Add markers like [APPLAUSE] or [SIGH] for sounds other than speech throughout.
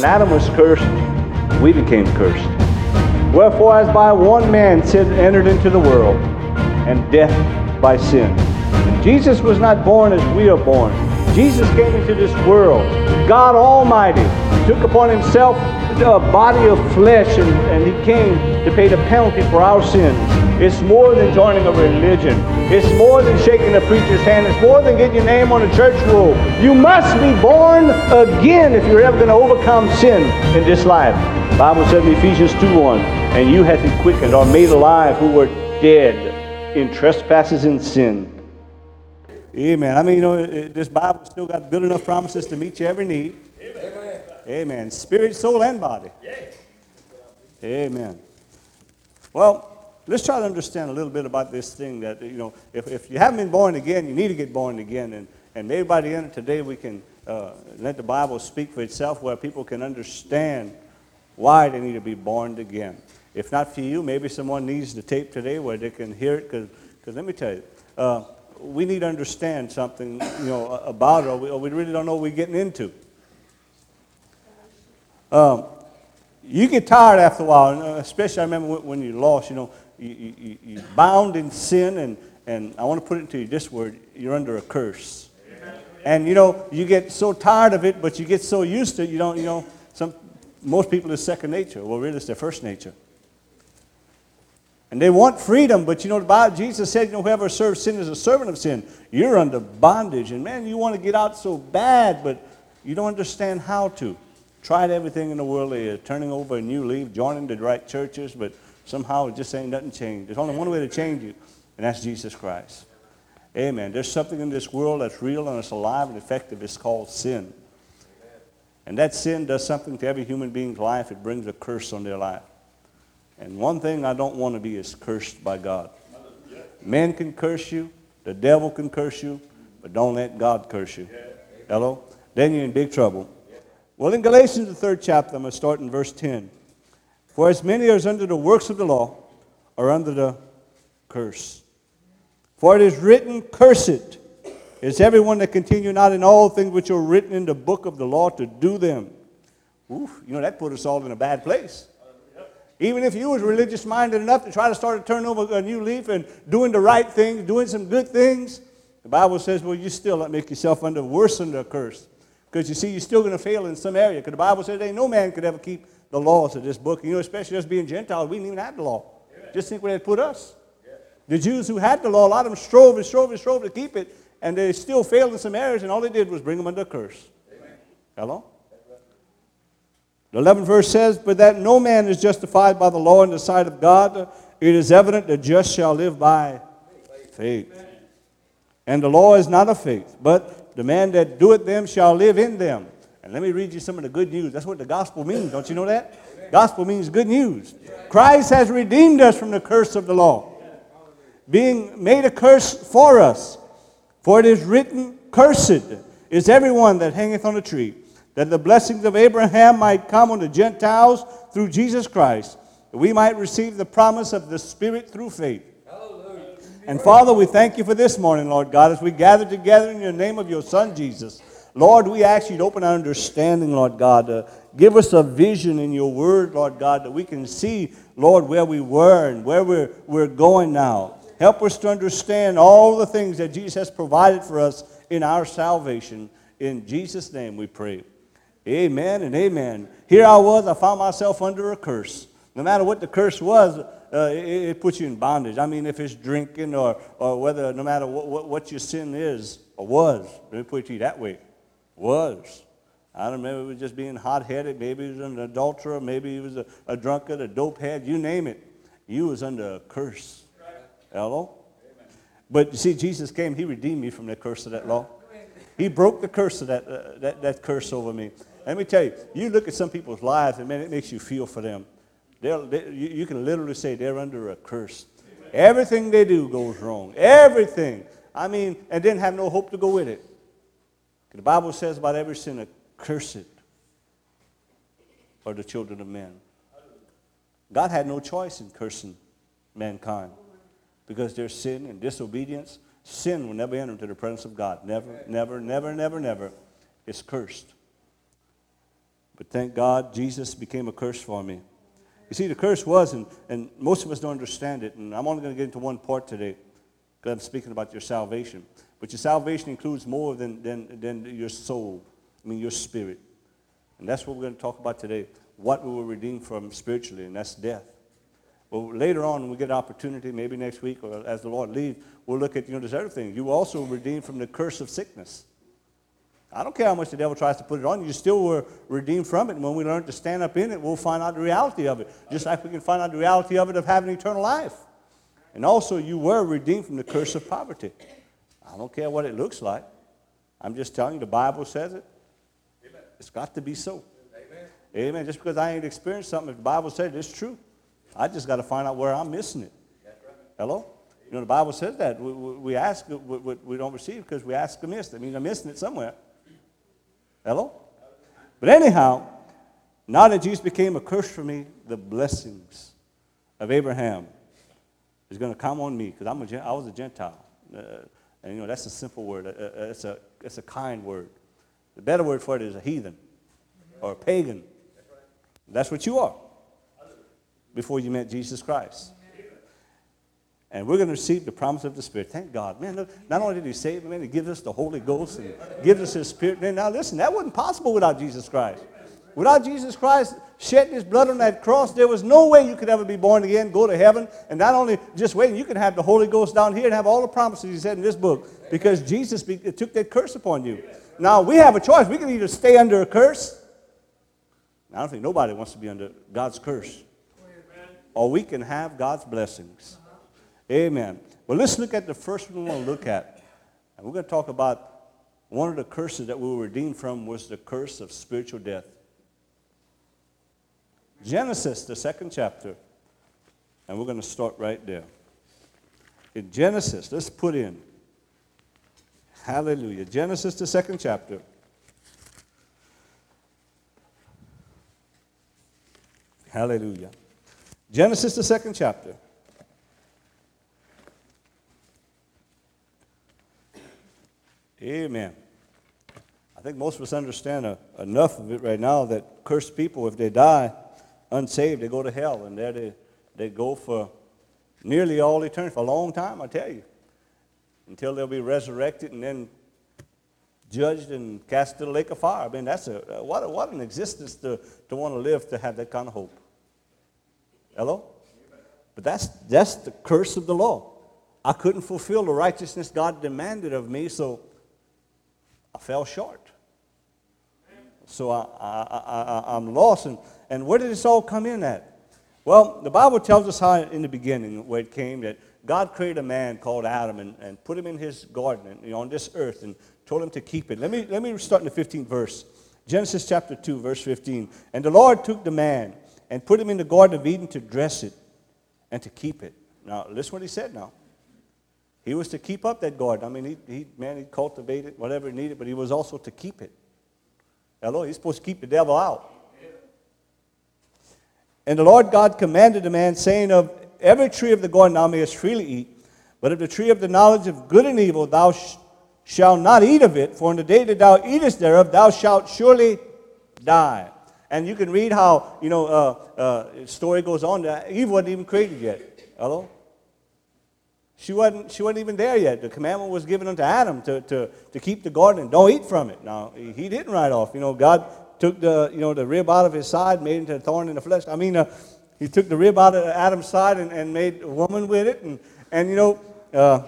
When Adam was cursed, we became cursed. Wherefore, as by one man sin entered into the world, and death by sin. And Jesus was not born as we are born. Jesus came into this world. God Almighty took upon himself a body of flesh and, and he came to pay the penalty for our sins. It's more than joining a religion. It's more than shaking a preacher's hand. It's more than getting your name on a church roll. You must be born again if you're ever going to overcome sin in this life. The Bible says in Ephesians 2.1, and you hath been quickened or made alive who were dead in trespasses and sin. Amen. I mean, you know, this Bible still got good enough promises to meet your every need. Amen. Amen. Spirit, soul, and body. Amen. Well, let's try to understand a little bit about this thing that, you know, if, if you haven't been born again, you need to get born again. And, and maybe by the end of today, we can uh, let the Bible speak for itself where people can understand why they need to be born again. If not for you, maybe someone needs the tape today where they can hear it. Because let me tell you, uh, we need to understand something, you know, about it, or we, or we really don't know what we're getting into. Um, you get tired after a while, uh, especially I remember when you lost, you know, you, you, you bound in sin, and, and I want to put it to you this word you're under a curse. And you know, you get so tired of it, but you get so used to it, you don't, you know, some, most people it's second nature. Well, really, it's their first nature. And they want freedom, but you know, the Bible, Jesus said, you know, whoever serves sin is a servant of sin. You're under bondage. And man, you want to get out so bad, but you don't understand how to. Tried everything in the world, uh, turning over a new leaf, joining the right churches, but somehow it just ain't nothing changed. There's only one way to change you, and that's Jesus Christ. Amen. There's something in this world that's real and it's alive and effective. It's called sin. And that sin does something to every human being's life. It brings a curse on their life. And one thing I don't want to be is cursed by God. Men can curse you, the devil can curse you, but don't let God curse you. Hello? Then you're in big trouble. Well, in Galatians, the third chapter, I'm going to start in verse 10. For as many as under the works of the law are under the curse. For it is written, Cursed is everyone that continue not in all things which are written in the book of the law to do them. Oof, you know, that put us all in a bad place. Even if you was religious minded enough to try to start to turn over a new leaf and doing the right things, doing some good things, the Bible says, well, you still make yourself under worse under a curse. Because you see, you're still going to fail in some area. Because the Bible says, ain't no man could ever keep the laws of this book. You know, especially us being Gentiles, we didn't even have the law. Just think where they put us. Yeah. The Jews who had the law, a lot of them strove and strove and strove to keep it, and they still failed in some areas, and all they did was bring them under a curse. Amen. Hello? The 11th verse says, But that no man is justified by the law in the sight of God, it is evident that just shall live by faith. And the law is not of faith, but the man that doeth them shall live in them. And let me read you some of the good news. That's what the gospel means. Don't you know that? Gospel means good news. Christ has redeemed us from the curse of the law, being made a curse for us. For it is written, Cursed is everyone that hangeth on a tree that the blessings of Abraham might come on the Gentiles through Jesus Christ, that we might receive the promise of the Spirit through faith. Hallelujah. And Father, we thank you for this morning, Lord God, as we gather together in the name of your Son, Jesus. Lord, we ask you to open our understanding, Lord God. Uh, give us a vision in your word, Lord God, that we can see, Lord, where we were and where we're, we're going now. Help us to understand all the things that Jesus has provided for us in our salvation. In Jesus' name we pray. Amen and amen. Here I was, I found myself under a curse. No matter what the curse was, uh, it, it, puts you in bondage. I mean, if it's drinking or, or whether, no matter what, what, what your sin is or was, let me put you that way, was. I don't know, it was just being hot headed. Maybe he was an adulterer. Maybe he was a, a drunkard, a dope head. You name it. You was under a curse. Hello? But you see, Jesus came. He redeemed me from the curse of that law. He broke the curse of that, uh, that, that curse over me. Let me tell you, you look at some people's lives, and man, it makes you feel for them. They, you, you, can literally say they're under a curse. Everything they do goes wrong. Everything. I mean, and then have no hope to go with it. The Bible says about every sinner, curse it are the children of men. God had no choice in cursing mankind because their sin and disobedience. Sin will never enter into the presence of God. Never, never, never, never, never. It's cursed. But thank God Jesus became a curse for me. You see, the curse was, and, and most of us don't understand it, and I'm only going to get into one part today because I'm speaking about your salvation. But your salvation includes more than, than, than your soul, I mean, your spirit. And that's what we're going to talk about today what we were redeemed from spiritually, and that's death. Well, later on, when we get an opportunity, maybe next week or as the Lord leads, we'll look at, you know, this other thing. You were also redeemed from the curse of sickness. I don't care how much the devil tries to put it on you, you still were redeemed from it. And when we learn to stand up in it, we'll find out the reality of it. Just like we can find out the reality of it of having eternal life. And also, you were redeemed from the curse of poverty. I don't care what it looks like. I'm just telling you, the Bible says it. Amen. It's got to be so. Amen. Amen. Just because I ain't experienced something, if the Bible says it, it's true. I just got to find out where I'm missing it. Right. Hello? You know, the Bible says that. We, we ask, we, we don't receive because we ask amiss. That means I'm missing it somewhere. Hello? But anyhow, now that Jesus became a curse for me, the blessings of Abraham is going to come on me because I'm a, I was a Gentile. Uh, and you know, that's a simple word. Uh, uh, it's, a, it's a kind word. The better word for it is a heathen or a pagan. That's what you are before you met Jesus Christ. And we're going to receive the promise of the Spirit. Thank God. Man, look, not only did He save man, He gives us the Holy Ghost and gives us His Spirit. Man, now listen, that wasn't possible without Jesus Christ. Without Jesus Christ shedding His blood on that cross, there was no way you could ever be born again, go to heaven, and not only just waiting, you can have the Holy Ghost down here and have all the promises He said in this book because Jesus be, took that curse upon you. Now, we have a choice. We can either stay under a curse. I don't think nobody wants to be under God's curse. Or we can have God's blessings. Amen. Well, let's look at the first one we want to look at. And we're going to talk about one of the curses that we were redeemed from was the curse of spiritual death. Genesis, the second chapter, and we're going to start right there. In Genesis, let's put in, hallelujah, Genesis, the second chapter. Hallelujah. Genesis, the second chapter. Amen. I think most of us understand uh, enough of it right now that cursed people, if they die unsaved, they go to hell, and there they, they go for nearly all eternity, for a long time, I tell you, until they'll be resurrected and then judged and cast to the lake of fire. I mean, that's a uh, what, a, what an existence to, to want to live to have that kind of hope. Hello? But that's, that's the curse of the law. I couldn't fulfill the righteousness God demanded of me, so I fell short. So I, I, I, I'm lost. And, and where did this all come in at? Well, the Bible tells us how in the beginning, where it came, that God created a man called Adam and, and put him in his garden you know, on this earth and told him to keep it. Let me, let me start in the 15th verse. Genesis chapter 2, verse 15. And the Lord took the man and put him in the Garden of Eden to dress it and to keep it. Now, listen what he said now. He was to keep up that garden. I mean, he, he man, he cultivated whatever he needed, but he was also to keep it. Hello, he's supposed to keep the devil out. And the Lord God commanded the man, saying, Of every tree of the garden thou mayest freely eat, but of the tree of the knowledge of good and evil thou sh- shalt not eat of it, for in the day that thou eatest thereof thou shalt surely die. And you can read how, you know, uh, uh, story goes on that Eve wasn't even created yet. Hello? She wasn't, she wasn't even there yet. The commandment was given unto Adam to, to, to keep the garden and don't eat from it. Now, he didn't right off. You know, God took the, you know, the rib out of his side, made into a thorn in the flesh. I mean, uh, he took the rib out of Adam's side and, and made a woman with it. And, and you know, uh,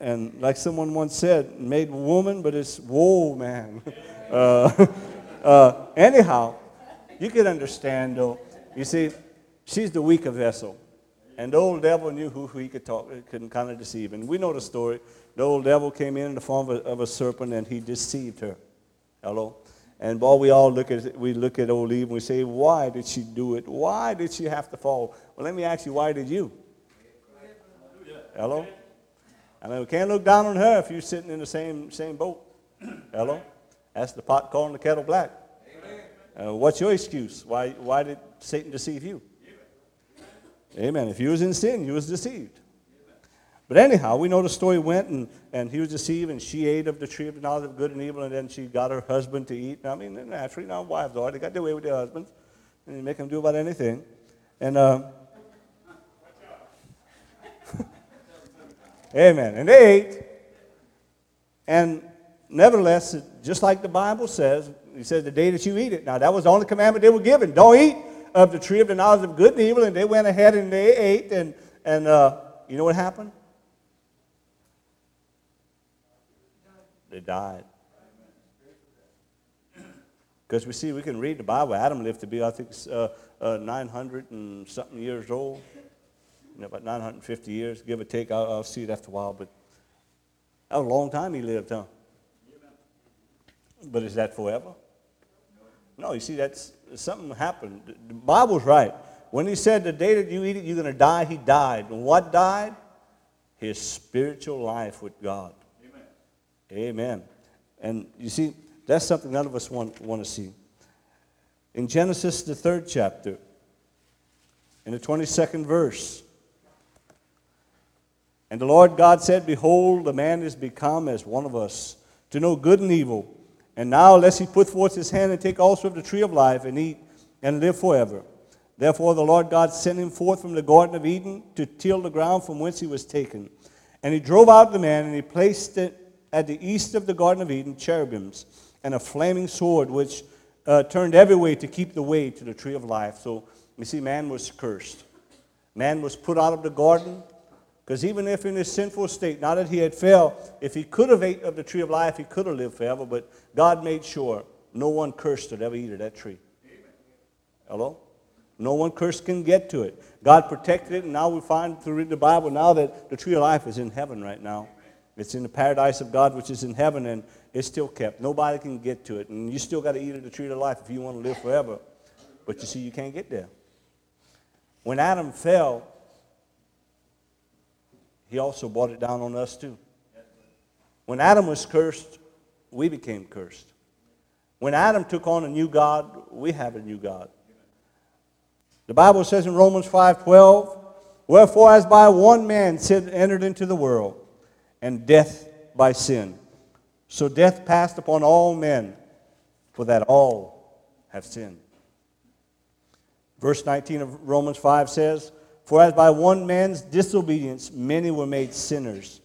and like someone once said, made woman, but it's whoa, man. [LAUGHS] uh, uh, anyhow, you can understand, though. You see, she's the weaker vessel. And the old devil knew who he could talk, couldn't kind of deceive. And we know the story. The old devil came in in the form of a, of a serpent and he deceived her. Hello? And boy, we all look at we look at old Eve and we say, why did she do it? Why did she have to fall? Well, let me ask you, why did you? Hello? I mean, we can't look down on her if you're sitting in the same same boat. Hello? That's the pot calling the kettle black. Uh, what's your excuse? Why, why did Satan deceive you? Amen. If you was in sin, you was deceived. But anyhow, we know the story went, and, and he was deceived, and she ate of the tree of the knowledge of good and evil, and then she got her husband to eat. I mean, naturally, now wives are, they got their way with their husbands, and they make them do about anything. And, uh, [LAUGHS] amen. And they ate, and nevertheless, just like the Bible says, he says, the day that you eat it. Now, that was the only commandment they were given. Don't eat of the tree of the knowledge of good and evil. And they went ahead and they ate, and, and uh, you know what happened? They died. Because we see, we can read the Bible. Adam lived to be, I think, uh, uh, 900 and something years old. You know, about 950 years, give or take. I'll, I'll see it after a while. But that was a long time he lived, huh? But is that forever? No, you see, that's something happened. The Bible's right. When he said the day that you eat it, you're going to die, he died. And what died? His spiritual life with God. Amen. Amen. And you see, that's something none of us want, want to see. In Genesis, the third chapter, in the 22nd verse, and the Lord God said, Behold, the man is become as one of us, to know good and evil. And now, lest he put forth his hand and take also of the tree of life and eat and live forever. Therefore, the Lord God sent him forth from the Garden of Eden to till the ground from whence he was taken. And he drove out the man, and he placed it at the east of the Garden of Eden cherubims and a flaming sword which uh, turned every way to keep the way to the tree of life. So you see, man was cursed. Man was put out of the garden because even if in his sinful state, now that he had fell, if he could have ate of the tree of life, he could have lived forever. But God made sure no one cursed would ever eat of that tree. Hello? No one cursed can get to it. God protected it, and now we find through the Bible now that the tree of life is in heaven right now. It's in the paradise of God, which is in heaven, and it's still kept. Nobody can get to it. And you still got to eat of the tree of life if you want to live forever. But you see, you can't get there. When Adam fell, he also brought it down on us too. When Adam was cursed, we became cursed. When Adam took on a new God, we have a new God. The Bible says in Romans 5:12, Wherefore as by one man sin entered into the world, and death by sin. So death passed upon all men, for that all have sinned. Verse 19 of Romans 5 says, For as by one man's disobedience many were made sinners,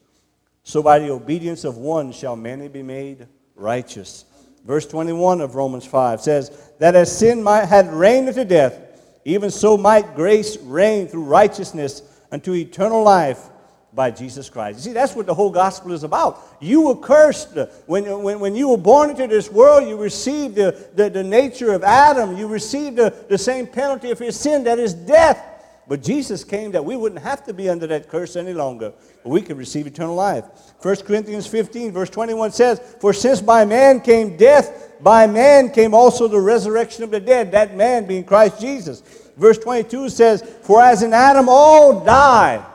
so by the obedience of one shall many be made righteous. Verse 21 of Romans 5 says, That as sin might, had reigned unto death, even so might grace reign through righteousness unto eternal life by Jesus Christ. You see, that's what the whole gospel is about. You were cursed. When, when, when you were born into this world, you received the, the, the nature of Adam. You received the, the same penalty of your sin, that is death. But Jesus came that we wouldn't have to be under that curse any longer. We could receive eternal life. 1 Corinthians 15, verse 21 says, For since by man came death, by man came also the resurrection of the dead, that man being Christ Jesus. Verse 22 says, For as in Adam all die,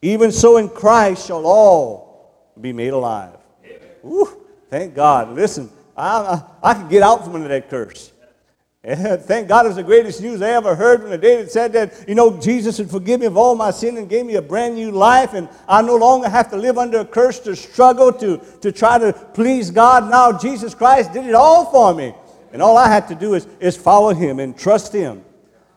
even so in Christ shall all be made alive. Ooh, thank God. Listen, I, I, I can get out from under that curse. And [LAUGHS] thank God it was the greatest news I ever heard when the that said that, you know, Jesus had forgiven me of all my sin and gave me a brand new life, and I no longer have to live under a curse to struggle to, to try to please God. Now Jesus Christ did it all for me. And all I had to do is, is follow him and trust him.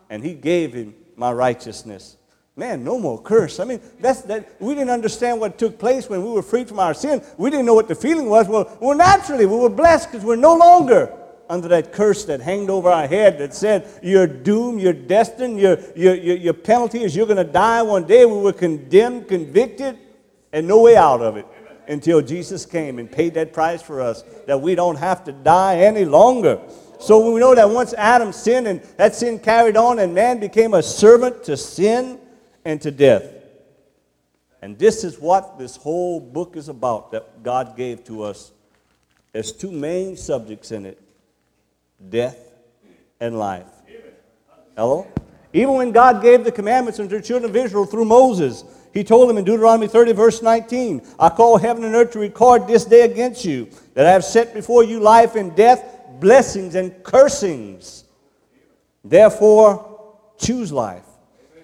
And he gave him my righteousness. Man, no more curse. I mean, that's that we didn't understand what took place when we were freed from our sin. We didn't know what the feeling was. Well, well naturally, we were blessed because we're no longer under that curse that hanged over our head that said, You're doomed, you're destined, your, your, your, your penalty is you're going to die one day. We were condemned, convicted, and no way out of it until Jesus came and paid that price for us, that we don't have to die any longer. So we know that once Adam sinned and that sin carried on, and man became a servant to sin and to death. And this is what this whole book is about that God gave to us. There's two main subjects in it death and life. Hello? Even when God gave the commandments unto the children of Israel through Moses, he told them in Deuteronomy 30, verse 19, I call heaven and earth to record this day against you, that I have set before you life and death, blessings and cursings. Therefore, choose life,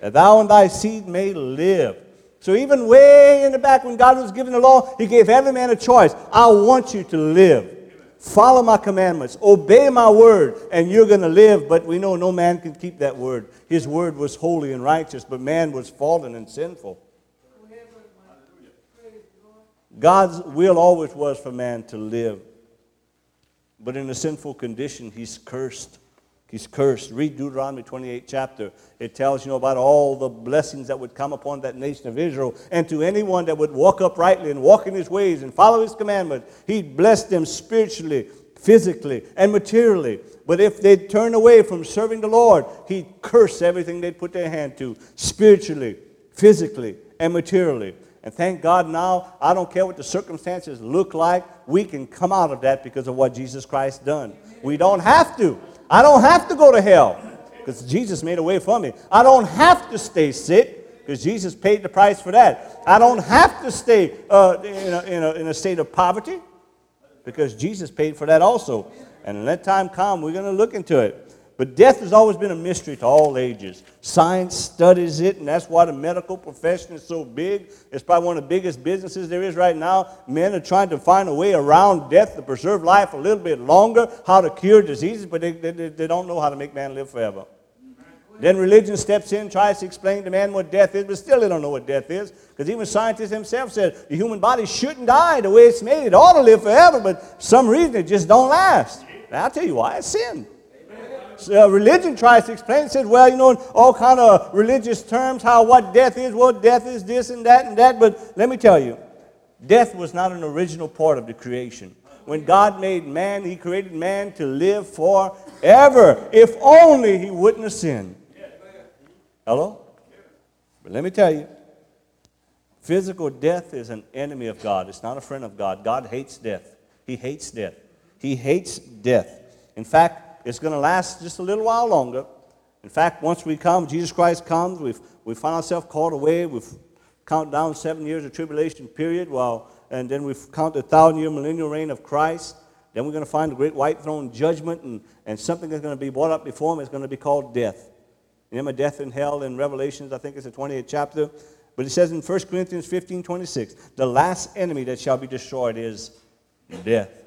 that thou and thy seed may live. So even way in the back when God was giving the law, he gave every man a choice. I want you to live. Follow my commandments. Obey my word, and you're going to live. But we know no man can keep that word. His word was holy and righteous, but man was fallen and sinful. God's will always was for man to live. But in a sinful condition, he's cursed. He's cursed. Read Deuteronomy 28 chapter. It tells you know, about all the blessings that would come upon that nation of Israel. And to anyone that would walk uprightly and walk in his ways and follow his commandments, he'd bless them spiritually, physically, and materially. But if they'd turn away from serving the Lord, he'd curse everything they'd put their hand to, spiritually, physically, and materially. And thank God now, I don't care what the circumstances look like, we can come out of that because of what Jesus Christ done. We don't have to. I don't have to go to hell because Jesus made a way for me. I don't have to stay sick because Jesus paid the price for that. I don't have to stay uh, in, a, in, a, in a state of poverty because Jesus paid for that also. And when that time comes, we're going to look into it. But death has always been a mystery to all ages. Science studies it, and that's why the medical profession is so big. It's probably one of the biggest businesses there is right now. Men are trying to find a way around death to preserve life a little bit longer, how to cure diseases, but they, they, they don't know how to make man live forever. Then religion steps in, tries to explain to man what death is, but still they don't know what death is. Because even scientists themselves said the human body shouldn't die the way it's made. It ought to live forever, but some reason it just don't last. And I'll tell you why, it's sin uh, religion tries to explain. It says, well, you know, in all kind of religious terms, how what death is. Well, death is this and that and that. But let me tell you, death was not an original part of the creation. When God made man, He created man to live forever. If only He wouldn't have sinned. Hello? But let me tell you, physical death is an enemy of God. It's not a friend of God. God hates death. He hates death. He hates death. In fact, it's going to last just a little while longer. In fact, once we come, Jesus Christ comes, we've, we find ourselves called away. We've counted down seven years of tribulation period, while, and then we've counted the thousand year millennial reign of Christ. Then we're going to find the great white throne judgment, and, and something that's going to be brought up before him is going to be called death. Remember death and hell in Revelations, I think it's the 28th chapter. But it says in 1 Corinthians 15 26, the last enemy that shall be destroyed is death.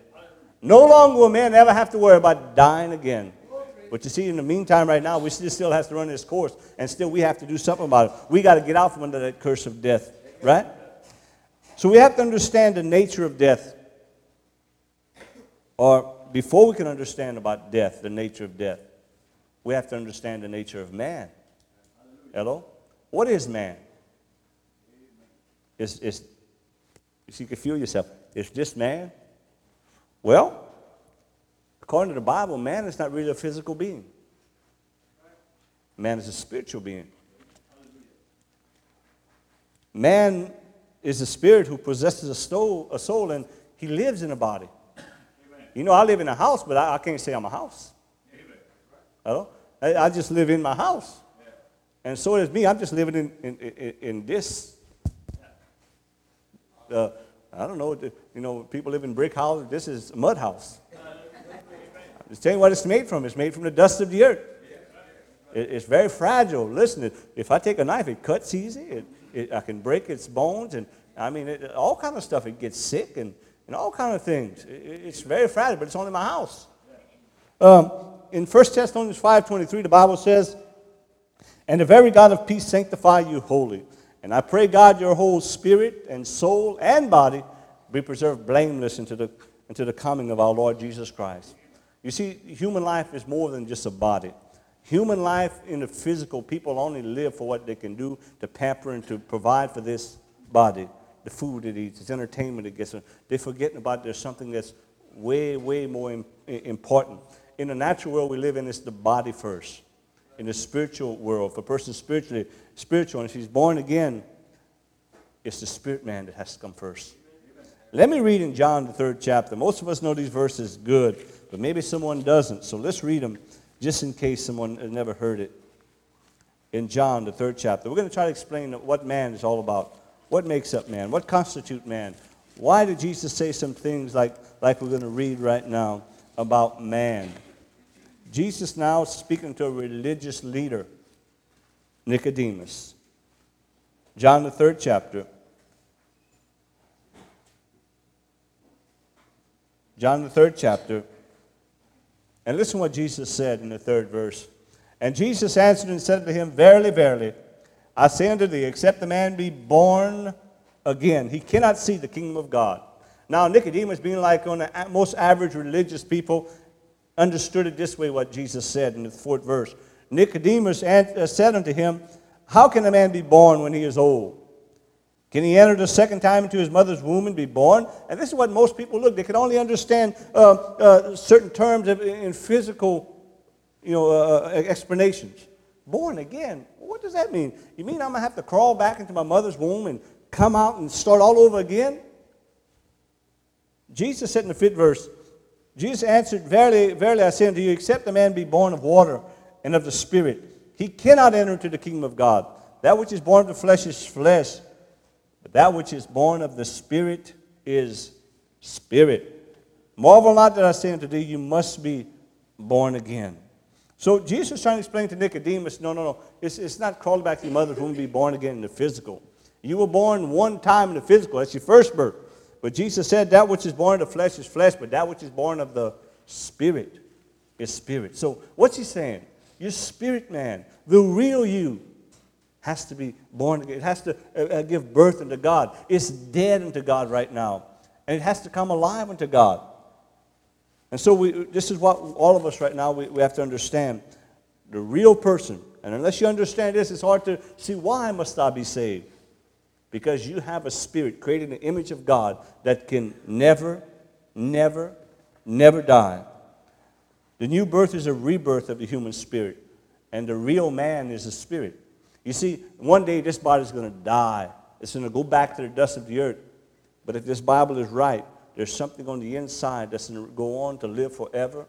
No longer will man ever have to worry about dying again. But you see, in the meantime, right now, we still have to run this course, and still we have to do something about it. We got to get out from under that curse of death, right? So we have to understand the nature of death. Or before we can understand about death, the nature of death, we have to understand the nature of man. Hello? What is man? Is, is, you can feel yourself. Is this man? Well, according to the Bible, man is not really a physical being. Man is a spiritual being. Man is a spirit who possesses a soul, a soul and he lives in a body. You know, I live in a house, but I, I can't say I'm a house. Hello? I, I, just live in my house. And so does me. I'm just living in, in, in, in this. Uh, I don't know. You know, people live in brick houses. This is a mud house. I'm just telling you what it's made from. It's made from the dust of the earth. it's very fragile. Listen, if I take a knife, it cuts easy. It, it, I can break its bones, and I mean, it, all kind of stuff. It gets sick and, and all kind of things. it's very fragile, but it's only my house. Um, in 1 Thessalonians 5.23, the Bible says, And the very God of peace sanctify you wholly. And I pray, God, your whole spirit and soul and body be preserved blameless into the, into the coming of our Lord Jesus Christ. You see, human life is more than just a body. Human life in the physical, people only live for what they can do to pamper and to provide for this body, the food it eats, its entertainment it gets. They're forgetting about there's something that's way, way more important. In the natural world we live in, it's the body first. In the spiritual world, if a person spiritually spiritual, and if he's born again, it's the spirit man that has to come first. Let me read in John, the third chapter. Most of us know these verses good, but maybe someone doesn't. So let's read them just in case someone has never heard it. In John, the third chapter, we're going to try to explain what man is all about. What makes up man? What constitutes man? Why did Jesus say some things like, like we're going to read right now about man? Jesus now is speaking to a religious leader, Nicodemus. John, the third chapter. John, the third chapter. And listen what Jesus said in the third verse. And Jesus answered and said to him, Verily, verily, I say unto thee, except a man be born again, he cannot see the kingdom of God. Now, Nicodemus, being like on the most average religious people, understood it this way what Jesus said in the fourth verse. Nicodemus uh, said unto him, How can a man be born when he is old? Can he enter the second time into his mother's womb and be born? And this is what most people look. They can only understand uh, uh, certain terms of, in physical you know, uh, uh explanations. Born again. What does that mean? You mean I'm going to have to crawl back into my mother's womb and come out and start all over again? Jesus said in the fifth verse, Jesus answered, Verily, verily I say unto you, except a man be born of water and of the Spirit, he cannot enter into the kingdom of God. That which is born of the flesh is flesh, but that which is born of the Spirit is spirit. Marvel not that I say unto thee, you must be born again. So Jesus is trying to explain to Nicodemus, no, no, no. It's, it's not called back to your mother's womb to be born again in the physical. You were born one time in the physical. That's your first birth. But Jesus said, that which is born of the flesh is flesh, but that which is born of the spirit is spirit. So what's he saying? Your spirit man, the real you, has to be born again. It has to uh, uh, give birth unto God. It's dead unto God right now. And it has to come alive unto God. And so we, this is what all of us right now, we, we have to understand. The real person, and unless you understand this, it's hard to see why must I be saved? Because you have a spirit created in the image of God that can never, never, never die. The new birth is a rebirth of the human spirit, and the real man is a spirit. You see, one day this body is going to die. It's going to go back to the dust of the earth. But if this Bible is right, there's something on the inside that's going to go on to live forever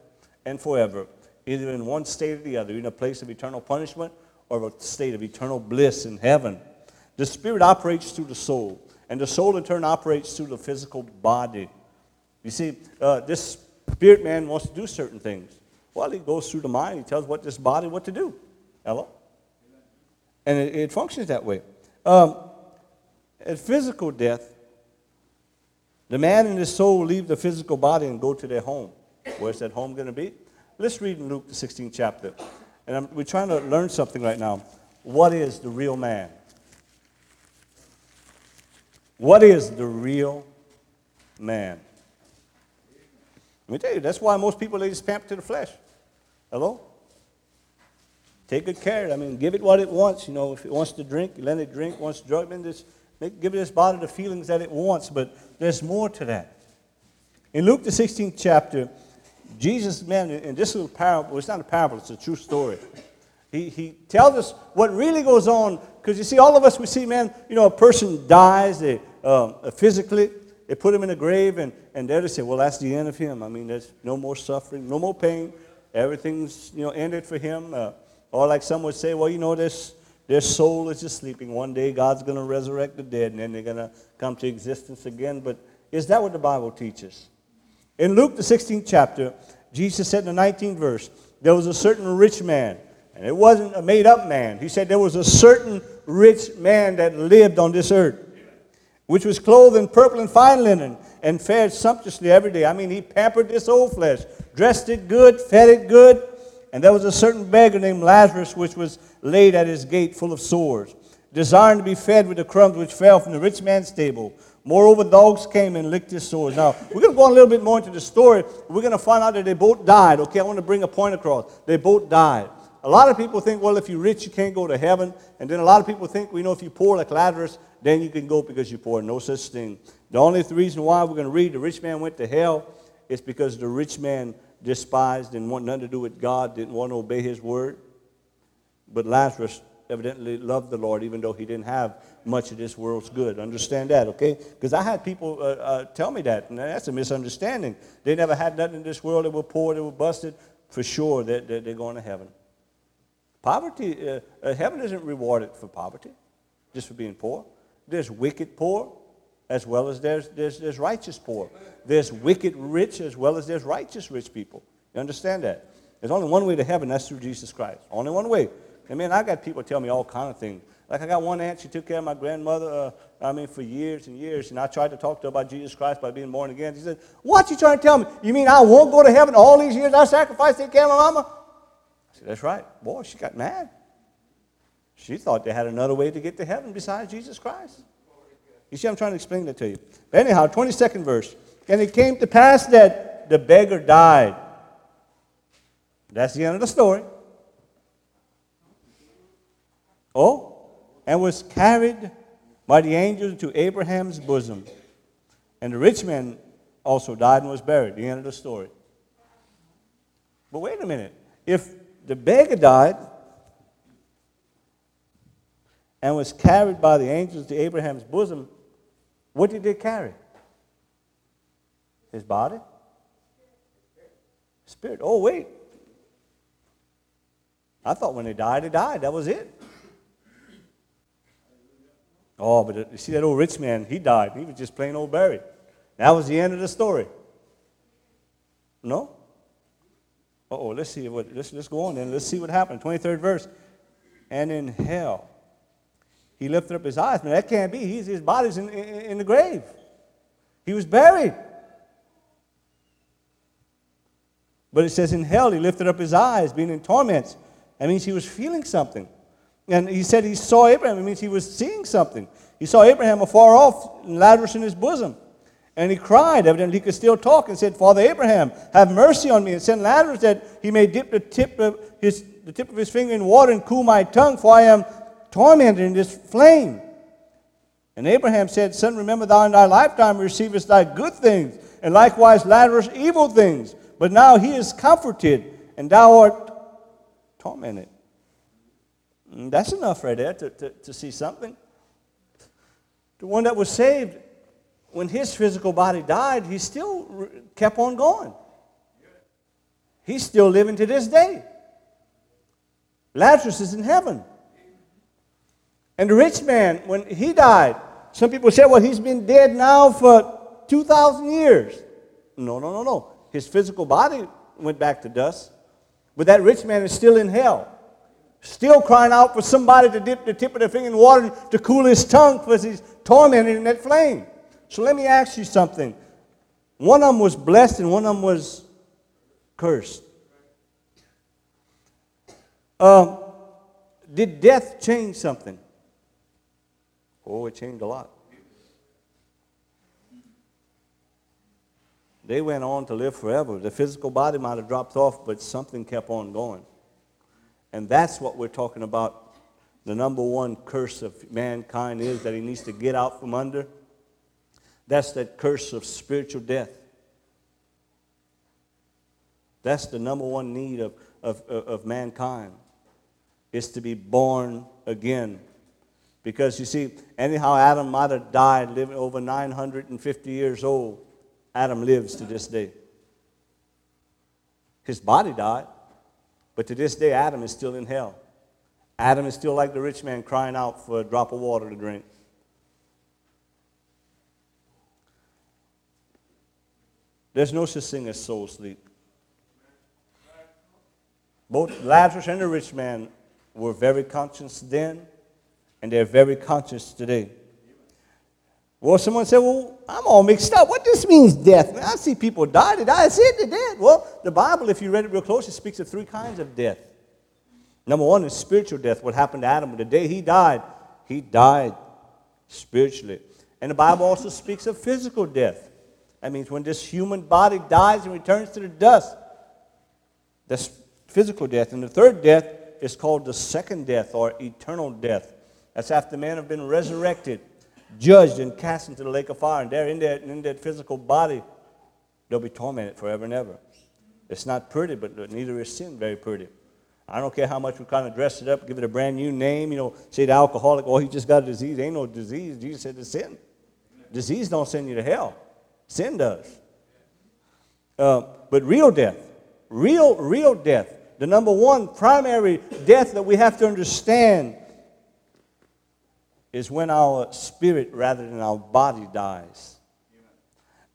and forever, either in one state or the other, in a place of eternal punishment or a state of eternal bliss in heaven. The spirit operates through the soul, and the soul in turn operates through the physical body. You see, uh, this spirit man wants to do certain things. Well, he goes through the mind, he tells what this body what to do. Hello? And it, it functions that way. Um, at physical death, the man and his soul leave the physical body and go to their home. Where's that home going to be? Let's read in Luke, the 16th chapter. And I'm, we're trying to learn something right now. What is the real man? What is the real man? Let me tell you, that's why most people they just pamper to the flesh. Hello? Take good care. I mean, give it what it wants. You know, if it wants to drink, let it drink. Wants to drug, then just make, give this body the feelings that it wants. But there's more to that. In Luke the 16th chapter, Jesus, man, in this little parable, it's not a parable, it's a true story. He, he tells us what really goes on, because you see, all of us, we see, man, you know, a person dies they, um, physically, they put him in a grave, and, and there they say, well, that's the end of him. I mean, there's no more suffering, no more pain. Everything's, you know, ended for him. Uh, or like some would say, well, you know, this, their soul is just sleeping. One day God's going to resurrect the dead, and then they're going to come to existence again. But is that what the Bible teaches? In Luke, the 16th chapter, Jesus said in the 19th verse, there was a certain rich man, and it wasn't a made up man. He said there was a certain rich man that lived on this earth which was clothed in purple and fine linen, and fared sumptuously every day. I mean, he pampered this old flesh, dressed it good, fed it good. And there was a certain beggar named Lazarus, which was laid at his gate full of sores, desiring to be fed with the crumbs which fell from the rich man's table. Moreover, dogs came and licked his sores. Now, we're going to go a little bit more into the story. We're going to find out that they both died. Okay, I want to bring a point across. They both died. A lot of people think, well, if you're rich, you can't go to heaven. And then a lot of people think, well, you know, if you're poor like Lazarus, then you can go because you're poor. No such thing. The only reason why we're going to read the rich man went to hell is because the rich man despised and wanted nothing to do with God, didn't want to obey his word. But Lazarus evidently loved the Lord, even though he didn't have much of this world's good. Understand that, okay? Because I had people uh, uh, tell me that, and that's a misunderstanding. They never had nothing in this world. They were poor, they were busted. For sure, they're, they're going to heaven. Poverty, uh, uh, heaven isn't rewarded for poverty, just for being poor. There's wicked poor as well as there's, there's, there's righteous poor. There's wicked rich as well as there's righteous rich people. You understand that? There's only one way to heaven, that's through Jesus Christ. Only one way. And man, I got people tell me all kind of things. Like I got one aunt, she took care of my grandmother, uh, I mean, for years and years. And I tried to talk to her about Jesus Christ by being born again. She said, What you trying to tell me? You mean I won't go to heaven all these years I sacrificed to take care of my mama? I said, That's right. Boy, she got mad. She thought they had another way to get to heaven besides Jesus Christ. You see, I'm trying to explain that to you. But anyhow, 22nd verse. And it came to pass that the beggar died. That's the end of the story. Oh, and was carried by the angel to Abraham's bosom. And the rich man also died and was buried. The end of the story. But wait a minute. If the beggar died and was carried by the angels to Abraham's bosom, what did they carry? His body? Spirit. Oh, wait. I thought when they died, they died. That was it. Oh, but you see that old rich man, he died. He was just plain old buried. That was the end of the story. No? oh, let's see what let's, let's go on then. Let's see what happened. 23rd verse. And in hell, he lifted up his eyes. Man, that can't be. He's, his body's in, in, in the grave. He was buried. But it says in hell, he lifted up his eyes, being in torments. That means he was feeling something. And he said he saw Abraham. It means he was seeing something. He saw Abraham afar off, Lazarus in his bosom. And he cried, evidently he could still talk, and said, Father Abraham, have mercy on me, and send Lazarus that he may dip the tip of his, the tip of his finger in water and cool my tongue, for I am tormented in this flame. And Abraham said, Son, remember thou in thy lifetime receivest thy good things, and likewise Lazarus evil things. But now he is comforted, and thou art tormented. Mm, that's enough right there to, to, to see something. The one that was saved, when his physical body died, he still kept on going. He's still living to this day. Lazarus is in heaven. And the rich man, when he died, some people said, well, he's been dead now for 2,000 years. No, no, no, no. His physical body went back to dust, but that rich man is still in hell. Still crying out for somebody to dip the tip of their finger in water to cool his tongue because he's tormented in that flame. So let me ask you something. One of them was blessed and one of them was cursed. Uh, did death change something? Oh, it changed a lot. They went on to live forever. The physical body might have dropped off, but something kept on going. And that's what we're talking about. The number one curse of mankind is that he needs to get out from under. That's that curse of spiritual death. That's the number one need of, of, of mankind, is to be born again. Because you see, anyhow, Adam might have died living over 950 years old. Adam lives to this day. His body died, but to this day, Adam is still in hell. Adam is still like the rich man crying out for a drop of water to drink. There's no such thing as soul sleep. Both Lazarus and the rich man were very conscious then, and they're very conscious today. Well, someone said, Well, I'm all mixed up. What this means, death? Man, I see people die. They die. I see it, they're dead. Well, the Bible, if you read it real close, it speaks of three kinds of death. Number one is spiritual death. What happened to Adam? The day he died, he died spiritually. And the Bible also speaks of physical death. That means when this human body dies and returns to the dust. That's physical death. And the third death is called the second death or eternal death. That's after men have been resurrected judged and cast into the lake of fire. And there in that, in that physical body, they'll be tormented forever and ever. It's not pretty, but neither is sin very pretty. I don't care how much we kind of dress it up, give it a brand new name, you know, say the alcoholic, oh, he just got a disease. Ain't no disease. Jesus said it's sin. Disease don't send you to hell. Sin does. Uh, but real death, real, real death, the number one primary death that we have to understand is when our spirit rather than our body dies.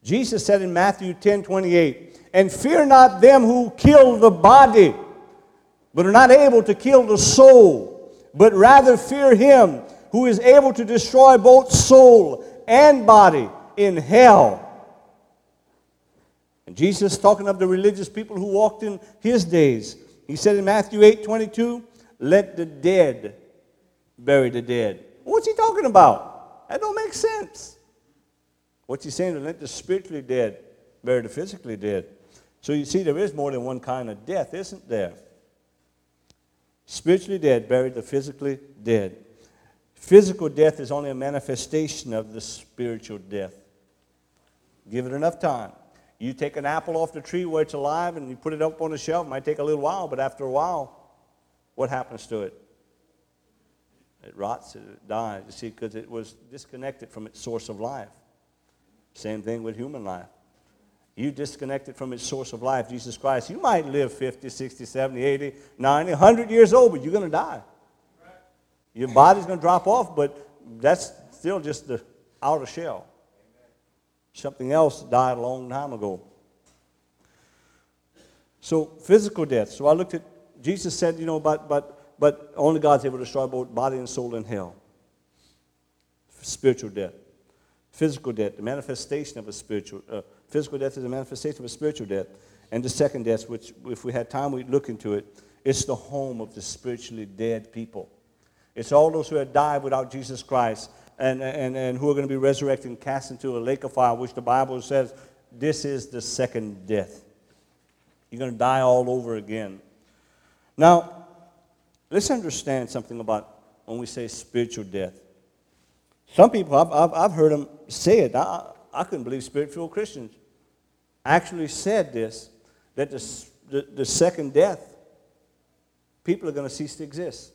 Jesus said in Matthew 10 28, and fear not them who kill the body, but are not able to kill the soul. but rather fear him who is able to destroy both soul and body in hell. And Jesus, talking of the religious people who walked in his days, he said in Matthew 8 22, Let the dead bury the dead. What's he talking about? That don't make sense. What's he saying? Let the spiritually dead buried the physically dead. So you see, there is more than one kind of death, isn't there? Spiritually dead buried the physically dead. Physical death is only a manifestation of the spiritual death. Give it enough time. You take an apple off the tree where it's alive and you put it up on the shelf. It might take a little while, but after a while, what happens to it? It rots, it dies, you see, because it was disconnected from its source of life. Same thing with human life. You disconnect it from its source of life, Jesus Christ. You might live 50, 60, 70, 80, 90, 100 years old, but you're going to die. Your body's going to drop off, but that's still just the outer shell. Something else died a long time ago. So, physical death. So, I looked at, Jesus said, you know, but, but, but only God's able to destroy both body and soul in hell. Spiritual death. Physical death, the manifestation of a spiritual, uh, physical death is a manifestation of a spiritual death. And the second death, which if we had time, we'd look into it, it's the home of the spiritually dead people. It's all those who have died without Jesus Christ and, and, and who are going to be resurrected and cast into a lake of fire, which the Bible says this is the second death. You're going to die all over again. Now, let's understand something about when we say spiritual death. Some people, I've, I've, I've heard them say it. I, I couldn't believe spiritual Christians actually said this that the, the, the second death, people are going to cease to exist.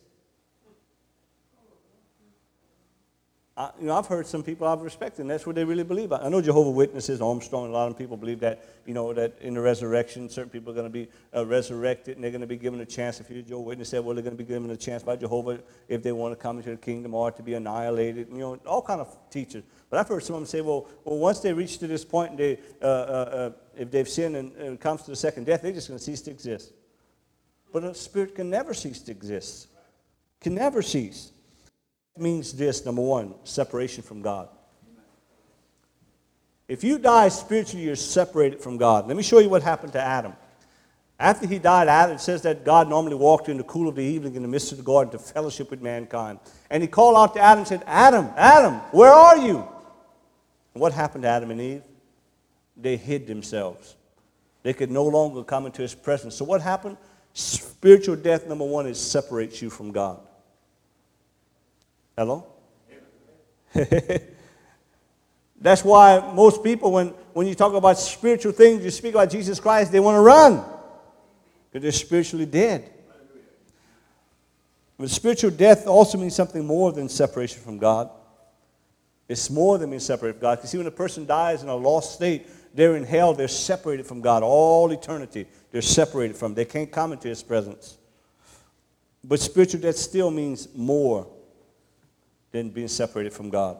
I, you know, I've heard some people I've respected, and that's what they really believe. I know Jehovah Witnesses, Armstrong, a lot of people believe that, you know, that in the resurrection, certain people are going to be uh, resurrected, and they're going to be given a chance. If you're a Jehovah Witness, said, well, they're going to be given a chance by Jehovah if they want to come into the kingdom or to be annihilated. You know, all kind of teachers. But I've heard some of them say, well, well once they reach to this point, point, they, uh, uh, uh if they've sinned and, and it comes to the second death, they're just going to cease to exist. But a spirit can never cease to exist. Can never cease means this number one, separation from God. If you die spiritually, you're separated from God. Let me show you what happened to Adam. After he died, Adam says that God normally walked in the cool of the evening in the midst of the garden to fellowship with mankind. And he called out to Adam and said, Adam, Adam, where are you? And what happened to Adam and Eve? They hid themselves. They could no longer come into his presence. So what happened? Spiritual death, number one, is separates you from God. Hello? [LAUGHS] That's why most people, when, when you talk about spiritual things, you speak about Jesus Christ, they want to run because they're spiritually dead. But spiritual death also means something more than separation from God. It's more than being separated from God. Because see, when a person dies in a lost state, they're in hell, they're separated from God all eternity. They're separated from They can't come into His presence. But spiritual death still means more than being separated from God.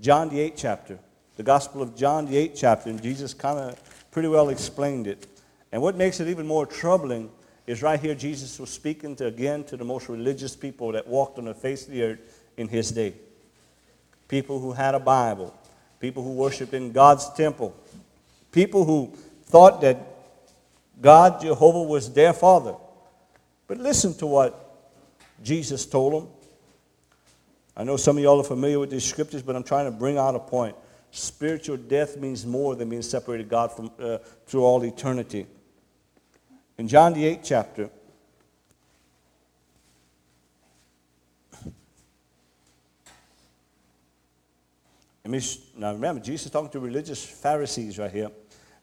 John, the 8th chapter, the Gospel of John, the 8th chapter, and Jesus kind of pretty well explained it. And what makes it even more troubling is right here, Jesus was speaking to, again to the most religious people that walked on the face of the earth in his day. People who had a Bible, people who worshiped in God's temple, people who thought that God, Jehovah, was their father. But listen to what Jesus told them I know some of y'all are familiar with these scriptures, but I'm trying to bring out a point. Spiritual death means more than being separated God from uh, through all eternity. In John the 8th chapter, now remember, Jesus is talking to religious Pharisees right here.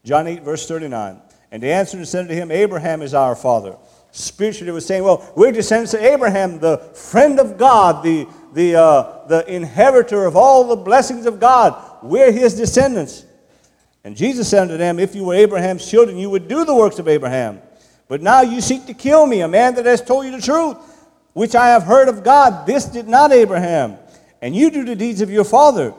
John 8, verse 39. And they answered and said to him, Abraham is our father. Spiritually, were saying, Well, we're descendants of Abraham, the friend of God, the, the, uh, the inheritor of all the blessings of God. We're his descendants. And Jesus said unto them, If you were Abraham's children, you would do the works of Abraham. But now you seek to kill me, a man that has told you the truth, which I have heard of God. This did not Abraham. And you do the deeds of your father.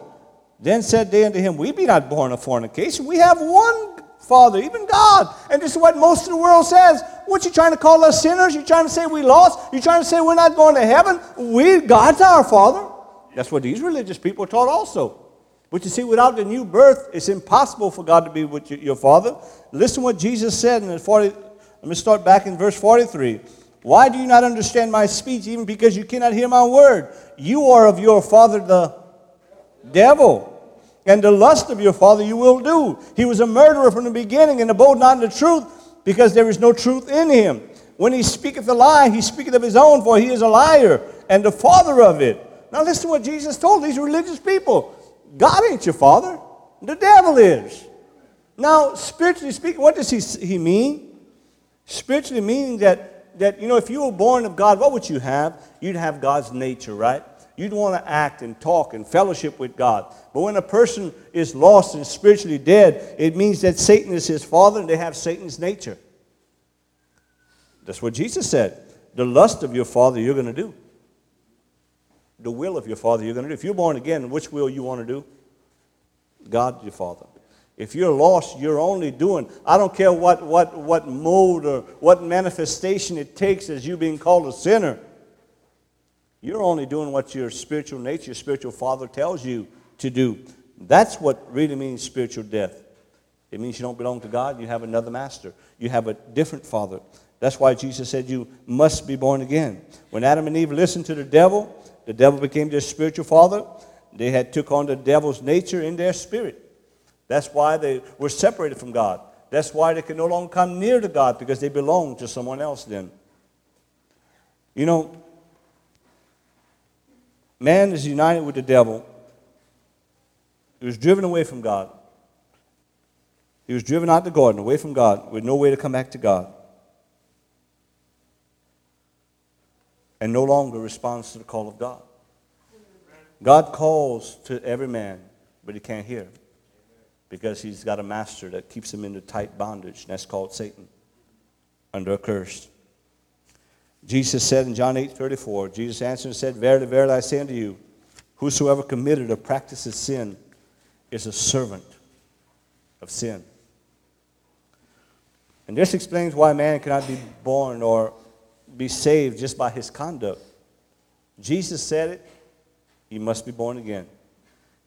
Then said they unto him, We be not born of fornication. We have one Father, even God. And this is what most of the world says. What you trying to call us sinners? You trying to say we lost? You trying to say we're not going to heaven? We, God's our Father. That's what these religious people taught also. But you see, without the new birth, it's impossible for God to be with your Father. Listen what Jesus said in the 40. Let me start back in verse 43. Why do you not understand my speech, even because you cannot hear my word? You are of your father the devil, and the lust of your father you will do. He was a murderer from the beginning and abode not in the truth, because there is no truth in him. When he speaketh a lie, he speaketh of his own, for he is a liar and the father of it. Now listen to what Jesus told these religious people. God ain't your father. The devil is. Now, spiritually speaking, what does he, he mean? Spiritually meaning that, that, you know, if you were born of God, what would you have? You'd have God's nature, right? You'd want to act and talk and fellowship with God. But when a person is lost and spiritually dead, it means that Satan is his father and they have Satan's nature. That's what Jesus said. The lust of your father you're going to do. The will of your father you're going to do. If you're born again, which will you want to do? God, your father. If you're lost, you're only doing, I don't care what, what, what mode or what manifestation it takes as you being called a sinner. You're only doing what your spiritual nature, your spiritual father tells you to do. That's what really means spiritual death. It means you don't belong to God, you have another master. You have a different father. That's why Jesus said you must be born again. When Adam and Eve listened to the devil, the devil became their spiritual father. They had took on the devil's nature in their spirit. That's why they were separated from God. That's why they can no longer come near to God because they belong to someone else then. You know, Man is united with the devil. He was driven away from God. He was driven out of the garden, away from God, with no way to come back to God. And no longer responds to the call of God. God calls to every man, but he can't hear because he's got a master that keeps him in the tight bondage, and that's called Satan, under a curse. Jesus said in John 8 34, Jesus answered and said, Verily, verily, I say unto you, whosoever committed or practices sin is a servant of sin. And this explains why man cannot be born or be saved just by his conduct. Jesus said it, you must be born again.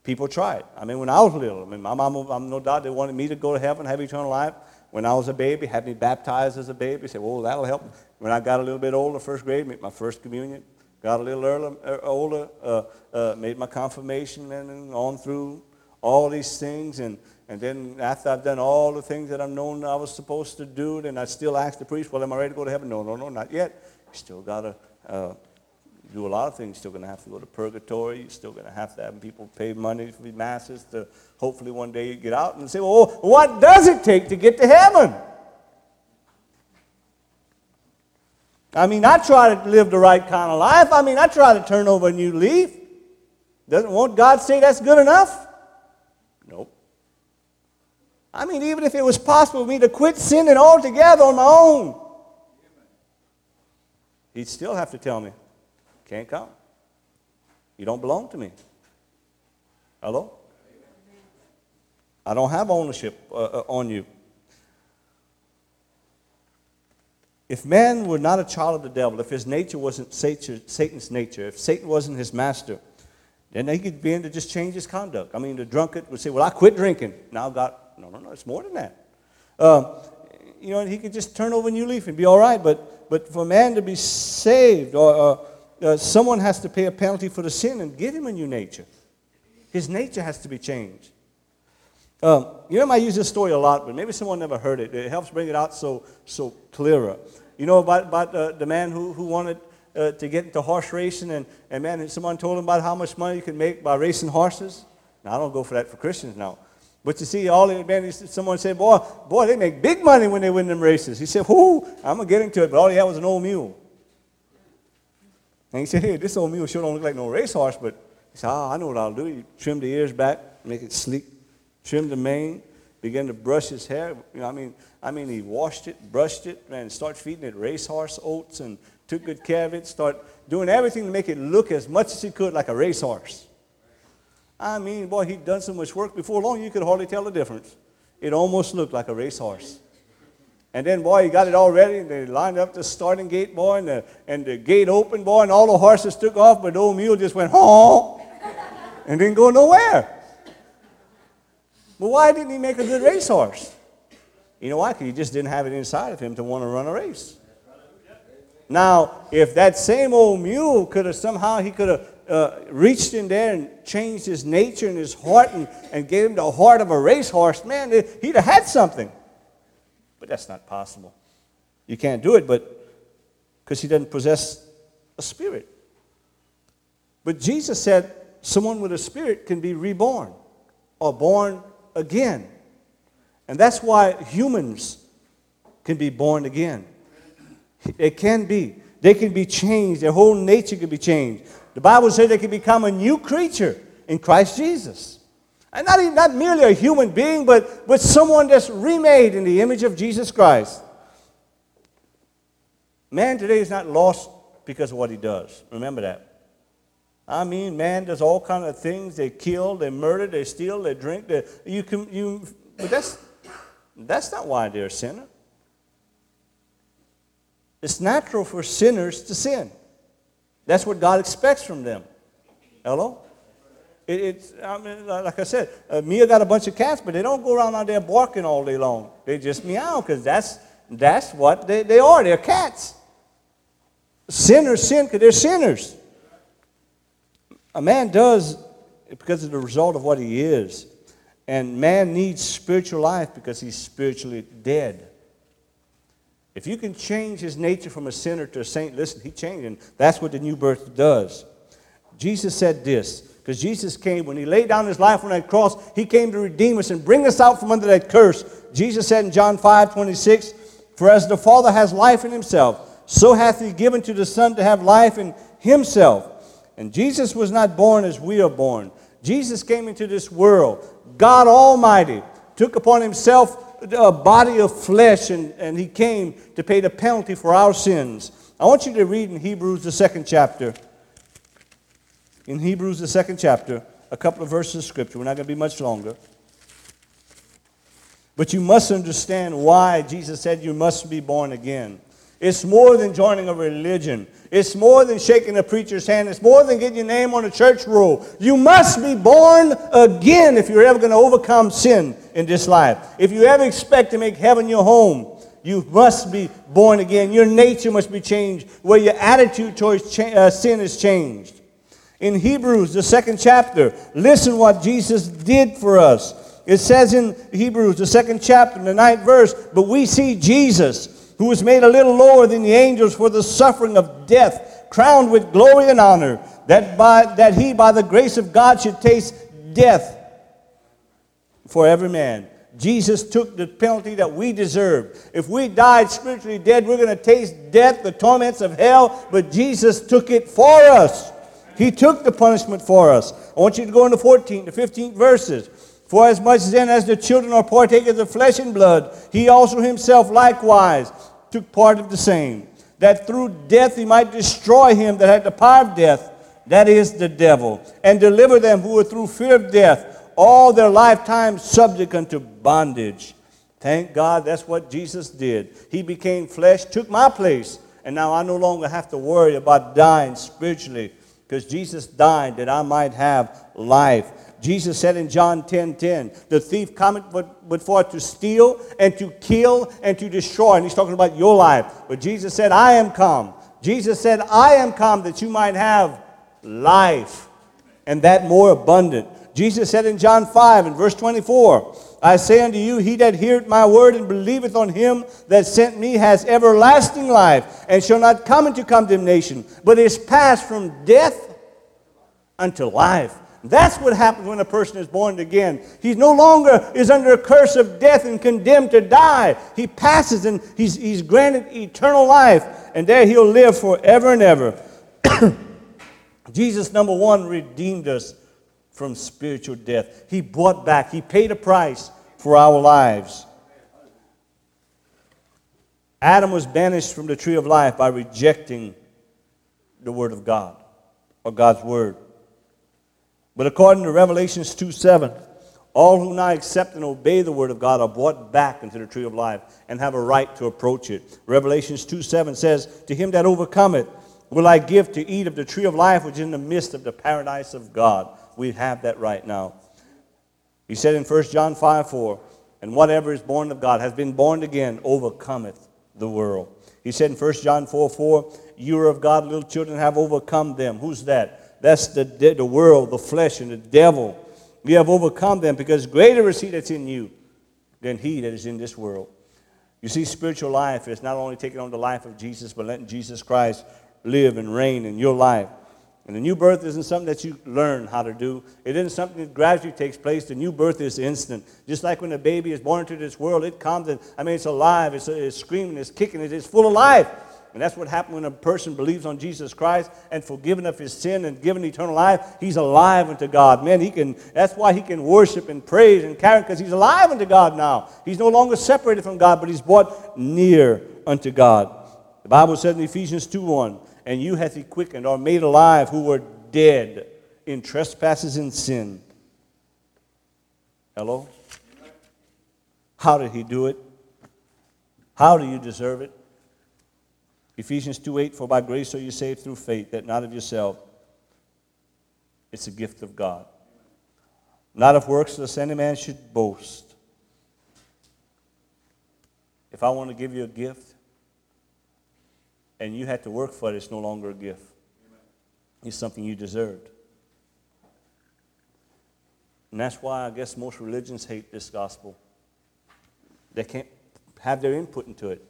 People it. I mean, when I was little, I mean, my mom, I'm no doubt they wanted me to go to heaven, have eternal life. When I was a baby, had me baptized as a baby. Said, well, that'll help. When I got a little bit older, first grade, made my first communion. Got a little early, uh, older, uh, uh, made my confirmation, and on through all these things. And, and then after I've done all the things that I've known I was supposed to do, then I still ask the priest, well, am I ready to go to heaven? No, no, no, not yet. Still got to uh, do a lot of things. You're still going to have to go to purgatory. You're still going to have to have people pay money for the masses to hopefully one day get out and say, well, what does it take to get to heaven? I mean, I try to live the right kind of life. I mean, I try to turn over a new leaf. Doesn't won't God say that's good enough? Nope. I mean, even if it was possible for me to quit sinning altogether on my own, He'd still have to tell me, can't come. You don't belong to me. Hello? I don't have ownership uh, uh, on you. If man were not a child of the devil, if his nature wasn't Satan's nature, if Satan wasn't his master, then he could begin to just change his conduct. I mean, the drunkard would say, Well, I quit drinking. Now God, no, no, no, it's more than that. Um, you know, and he could just turn over a new leaf and be all right. But, but for man to be saved, or uh, uh, someone has to pay a penalty for the sin and give him a new nature. His nature has to be changed. Um, you know, I use this story a lot, but maybe someone never heard it. It helps bring it out so, so clearer. You know about, about uh, the man who, who wanted uh, to get into horse racing, and, and man, someone told him about how much money you can make by racing horses? Now, I don't go for that for Christians now. But you see, all the man, someone said, boy, boy, they make big money when they win them races. He said, whoo, I'm going to get into it, but all he had was an old mule. And he said, hey, this old mule sure don't look like no racehorse, but he said, oh, I know what I'll do. You trim the ears back, make it sleek, trim the mane, begin to brush his hair. You know, I mean, I mean, he washed it, brushed it, and started feeding it racehorse oats and took good care of it, start doing everything to make it look as much as he could like a racehorse. I mean, boy, he'd done so much work before long you could hardly tell the difference. it almost looked like a racehorse. And then, boy, he got it all ready, and they lined up the starting gate, boy, and the, and the gate opened, boy, and all the horses took off, but the old mule just went, honk, and didn't go nowhere. But why didn't he make a good racehorse? You know why? Because he just didn't have it inside of him to want to run a race. Now, if that same old mule could have somehow, he could have uh, reached in there and changed his nature and his heart and, and gave him the heart of a racehorse, man, he'd have had something. But that's not possible. You can't do it, but because he doesn't possess a spirit. But Jesus said someone with a spirit can be reborn or born again. And that's why humans can be born again. It can be. They can be changed. Their whole nature can be changed. The Bible says they can become a new creature in Christ Jesus. And not, even, not merely a human being, but, but someone that's remade in the image of Jesus Christ. Man today is not lost because of what he does. Remember that. I mean, man does all kind of things. They kill, they murder, they steal, they drink. They, you can, you, but that's, that's not why they're a sinner. It's natural for sinners to sin. That's what God expects from them. Hello? It, it's, I mean, like I said, uh, Mia got a bunch of cats, but they don't go around out there barking all day long. They just meow because that's, that's what they, they are. They're cats. Sinners sin because they're sinners. A man does because of the result of what he is. And man needs spiritual life because he's spiritually dead. If you can change his nature from a sinner to a saint, listen, he changed, and that's what the new birth does. Jesus said this because Jesus came, when he laid down his life on that cross, he came to redeem us and bring us out from under that curse. Jesus said in John 5 26, For as the Father has life in himself, so hath he given to the Son to have life in himself. And Jesus was not born as we are born. Jesus came into this world. God Almighty took upon himself a body of flesh and, and he came to pay the penalty for our sins. I want you to read in Hebrews, the second chapter in Hebrews, the second chapter, a couple of verses of scripture. We're not going to be much longer. But you must understand why Jesus said you must be born again. It's more than joining a religion. It's more than shaking a preacher's hand. It's more than getting your name on a church roll. You must be born again if you're ever going to overcome sin in this life. If you ever expect to make heaven your home, you must be born again. Your nature must be changed, where your attitude towards cha- uh, sin is changed in Hebrews, the second chapter. Listen what Jesus did for us. It says in Hebrews, the second chapter, the ninth verse, but we see Jesus, who was made a little lower than the angels for the suffering of death, crowned with glory and honor, that, by, that he, by the grace of God, should taste death for every man. Jesus took the penalty that we deserved. If we died spiritually dead, we're going to taste death, the torments of hell, but Jesus took it for us. He took the punishment for us. I want you to go into 14 to 15 verses. For as much then as the children are partakers of flesh and blood, he also himself likewise took part of the same, that through death he might destroy him that had the power of death, that is the devil, and deliver them who were through fear of death all their lifetime subject unto bondage. Thank God that's what Jesus did. He became flesh, took my place, and now I no longer have to worry about dying spiritually because Jesus died that I might have life. Jesus said in John 10 10, the thief cometh but, but for to steal and to kill and to destroy. And he's talking about your life. But Jesus said, I am come. Jesus said, I am come that you might have life and that more abundant. Jesus said in John 5 and verse 24, I say unto you, he that heareth my word and believeth on him that sent me has everlasting life, and shall not come into condemnation, but is passed from death unto life. That's what happens when a person is born again. He no longer is under a curse of death and condemned to die. He passes and he's, he's granted eternal life, and there he'll live forever and ever. [COUGHS] Jesus, number one, redeemed us from spiritual death. He bought back, He paid a price for our lives. Adam was banished from the tree of life by rejecting the Word of God or God's Word. But according to Revelations 2 7, All who now accept and obey the word of God are brought back into the tree of life and have a right to approach it. Revelations 2 7 says, To him that overcometh will I give to eat of the tree of life which is in the midst of the paradise of God. We have that right now. He said in 1 John 5 4, And whatever is born of God has been born again, overcometh the world. He said in 1 John 4 4, You are of God, little children have overcome them. Who's that? That's the, the world, the flesh, and the devil. You have overcome them because greater is he that's in you than he that is in this world. You see, spiritual life is not only taking on the life of Jesus, but letting Jesus Christ live and reign in your life. And the new birth isn't something that you learn how to do. It isn't something that gradually takes place. The new birth is instant. Just like when a baby is born into this world, it comes and, I mean, it's alive, it's, it's screaming, it's kicking, it's full of life. And that's what happens when a person believes on Jesus Christ and forgiven of his sin and given eternal life. He's alive unto God. Man, he can, that's why he can worship and praise and carry because he's alive unto God now. He's no longer separated from God, but he's brought near unto God. The Bible says in Ephesians 2 1, and you hath he quickened or made alive who were dead in trespasses and sin. Hello? How did he do it? How do you deserve it? Ephesians 2 8, for by grace are you saved through faith, that not of yourself. It's a gift of God. Not of works, lest any man should boast. If I want to give you a gift and you had to work for it, it's no longer a gift. It's something you deserved. And that's why I guess most religions hate this gospel. They can't have their input into it.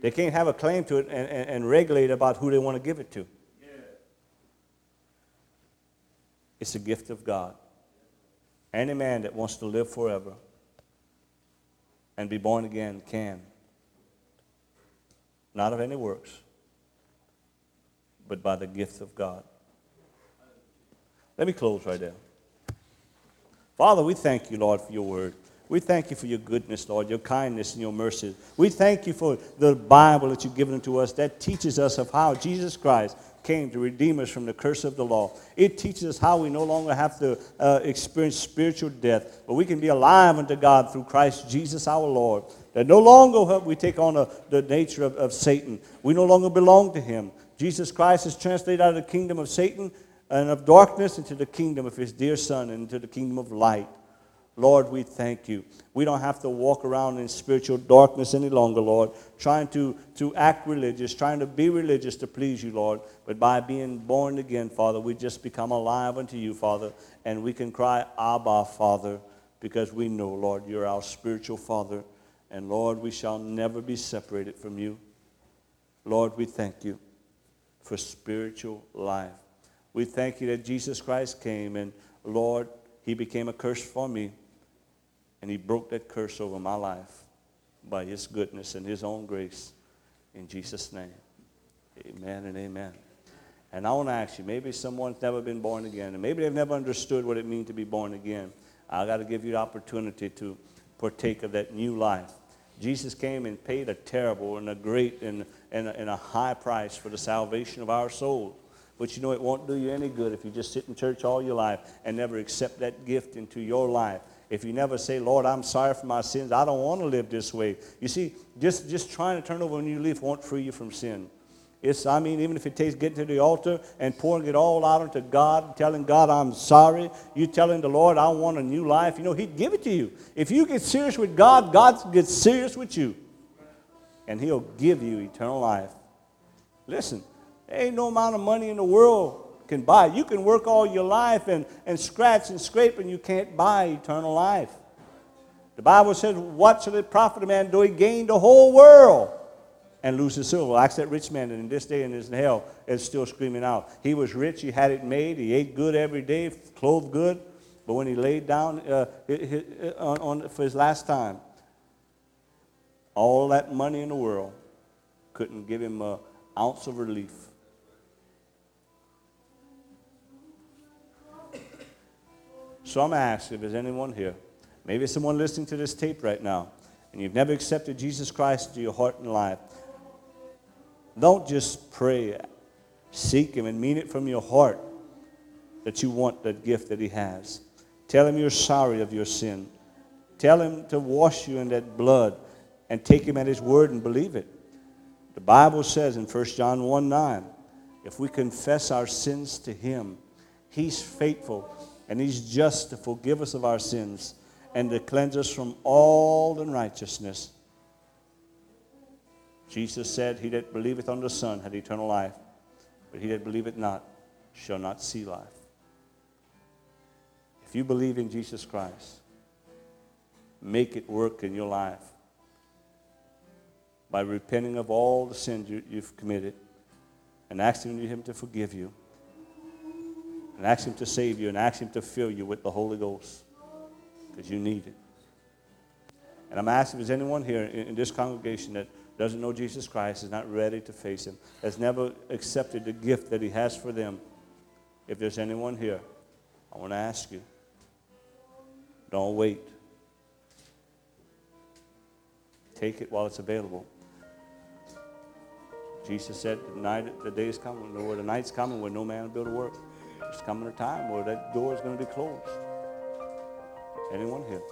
They can't have a claim to it and, and, and regulate about who they want to give it to. Yeah. It's a gift of God. Any man that wants to live forever and be born again can. Not of any works, but by the gift of God. Let me close right there. Father, we thank you, Lord, for your word. We thank you for your goodness, Lord, your kindness and your mercy. We thank you for the Bible that you've given to us that teaches us of how Jesus Christ came to redeem us from the curse of the law. It teaches us how we no longer have to uh, experience spiritual death, but we can be alive unto God through Christ Jesus our Lord. That no longer have we take on a, the nature of, of Satan. We no longer belong to him. Jesus Christ is translated out of the kingdom of Satan and of darkness into the kingdom of his dear Son and into the kingdom of light. Lord, we thank you. We don't have to walk around in spiritual darkness any longer, Lord, trying to, to act religious, trying to be religious to please you, Lord. But by being born again, Father, we just become alive unto you, Father, and we can cry, Abba, Father, because we know, Lord, you're our spiritual Father. And Lord, we shall never be separated from you. Lord, we thank you for spiritual life. We thank you that Jesus Christ came and, Lord, he became a curse for me. And he broke that curse over my life by his goodness and his own grace. In Jesus' name. Amen and amen. And I want to ask you, maybe someone's never been born again, and maybe they've never understood what it means to be born again. I got to give you the opportunity to partake of that new life. Jesus came and paid a terrible and a great and, and, a, and a high price for the salvation of our soul. But you know, it won't do you any good if you just sit in church all your life and never accept that gift into your life if you never say, Lord, I'm sorry for my sins, I don't want to live this way. You see, just, just trying to turn over a new leaf won't free you from sin. It's, I mean, even if it takes getting to the altar and pouring it all out unto God, telling God, I'm sorry, you telling the Lord, I want a new life, you know, He'd give it to you. If you get serious with God, God gets serious with you. And He'll give you eternal life. Listen, ain't no amount of money in the world can buy. You can work all your life and, and scratch and scrape, and you can't buy eternal life. The Bible says, What shall it profit a man though he gain the whole world and lose his soul? Like that rich man, and in this day and in hell, is still screaming out. He was rich, he had it made, he ate good every day, clothed good, but when he laid down uh, on, on, for his last time, all that money in the world couldn't give him an ounce of relief. So I'm asking if there's anyone here, maybe someone listening to this tape right now, and you've never accepted Jesus Christ to your heart and life. Don't just pray, seek Him, and mean it from your heart that you want that gift that He has. Tell him you're sorry of your sin. Tell him to wash you in that blood and take him at his word and believe it. The Bible says in 1 John 1 9, if we confess our sins to him, he's faithful and he's just to forgive us of our sins and to cleanse us from all unrighteousness. Jesus said, He that believeth on the Son hath eternal life, but he that believeth not shall not see life. If you believe in Jesus Christ, make it work in your life by repenting of all the sins you, have committed and asking Him to forgive you and ask Him to save you and ask Him to fill you with the Holy Ghost because you need it. And I'm asking if there's anyone here in, in this congregation that doesn't know Jesus Christ, is not ready to face Him, has never accepted the gift that He has for them. If there's anyone here, I want to ask you don't wait. Take it while it's available. Jesus said, the, night, the day is coming, or the night's coming when no man will be able to work. There's coming a time where that door is going to be closed. Anyone here?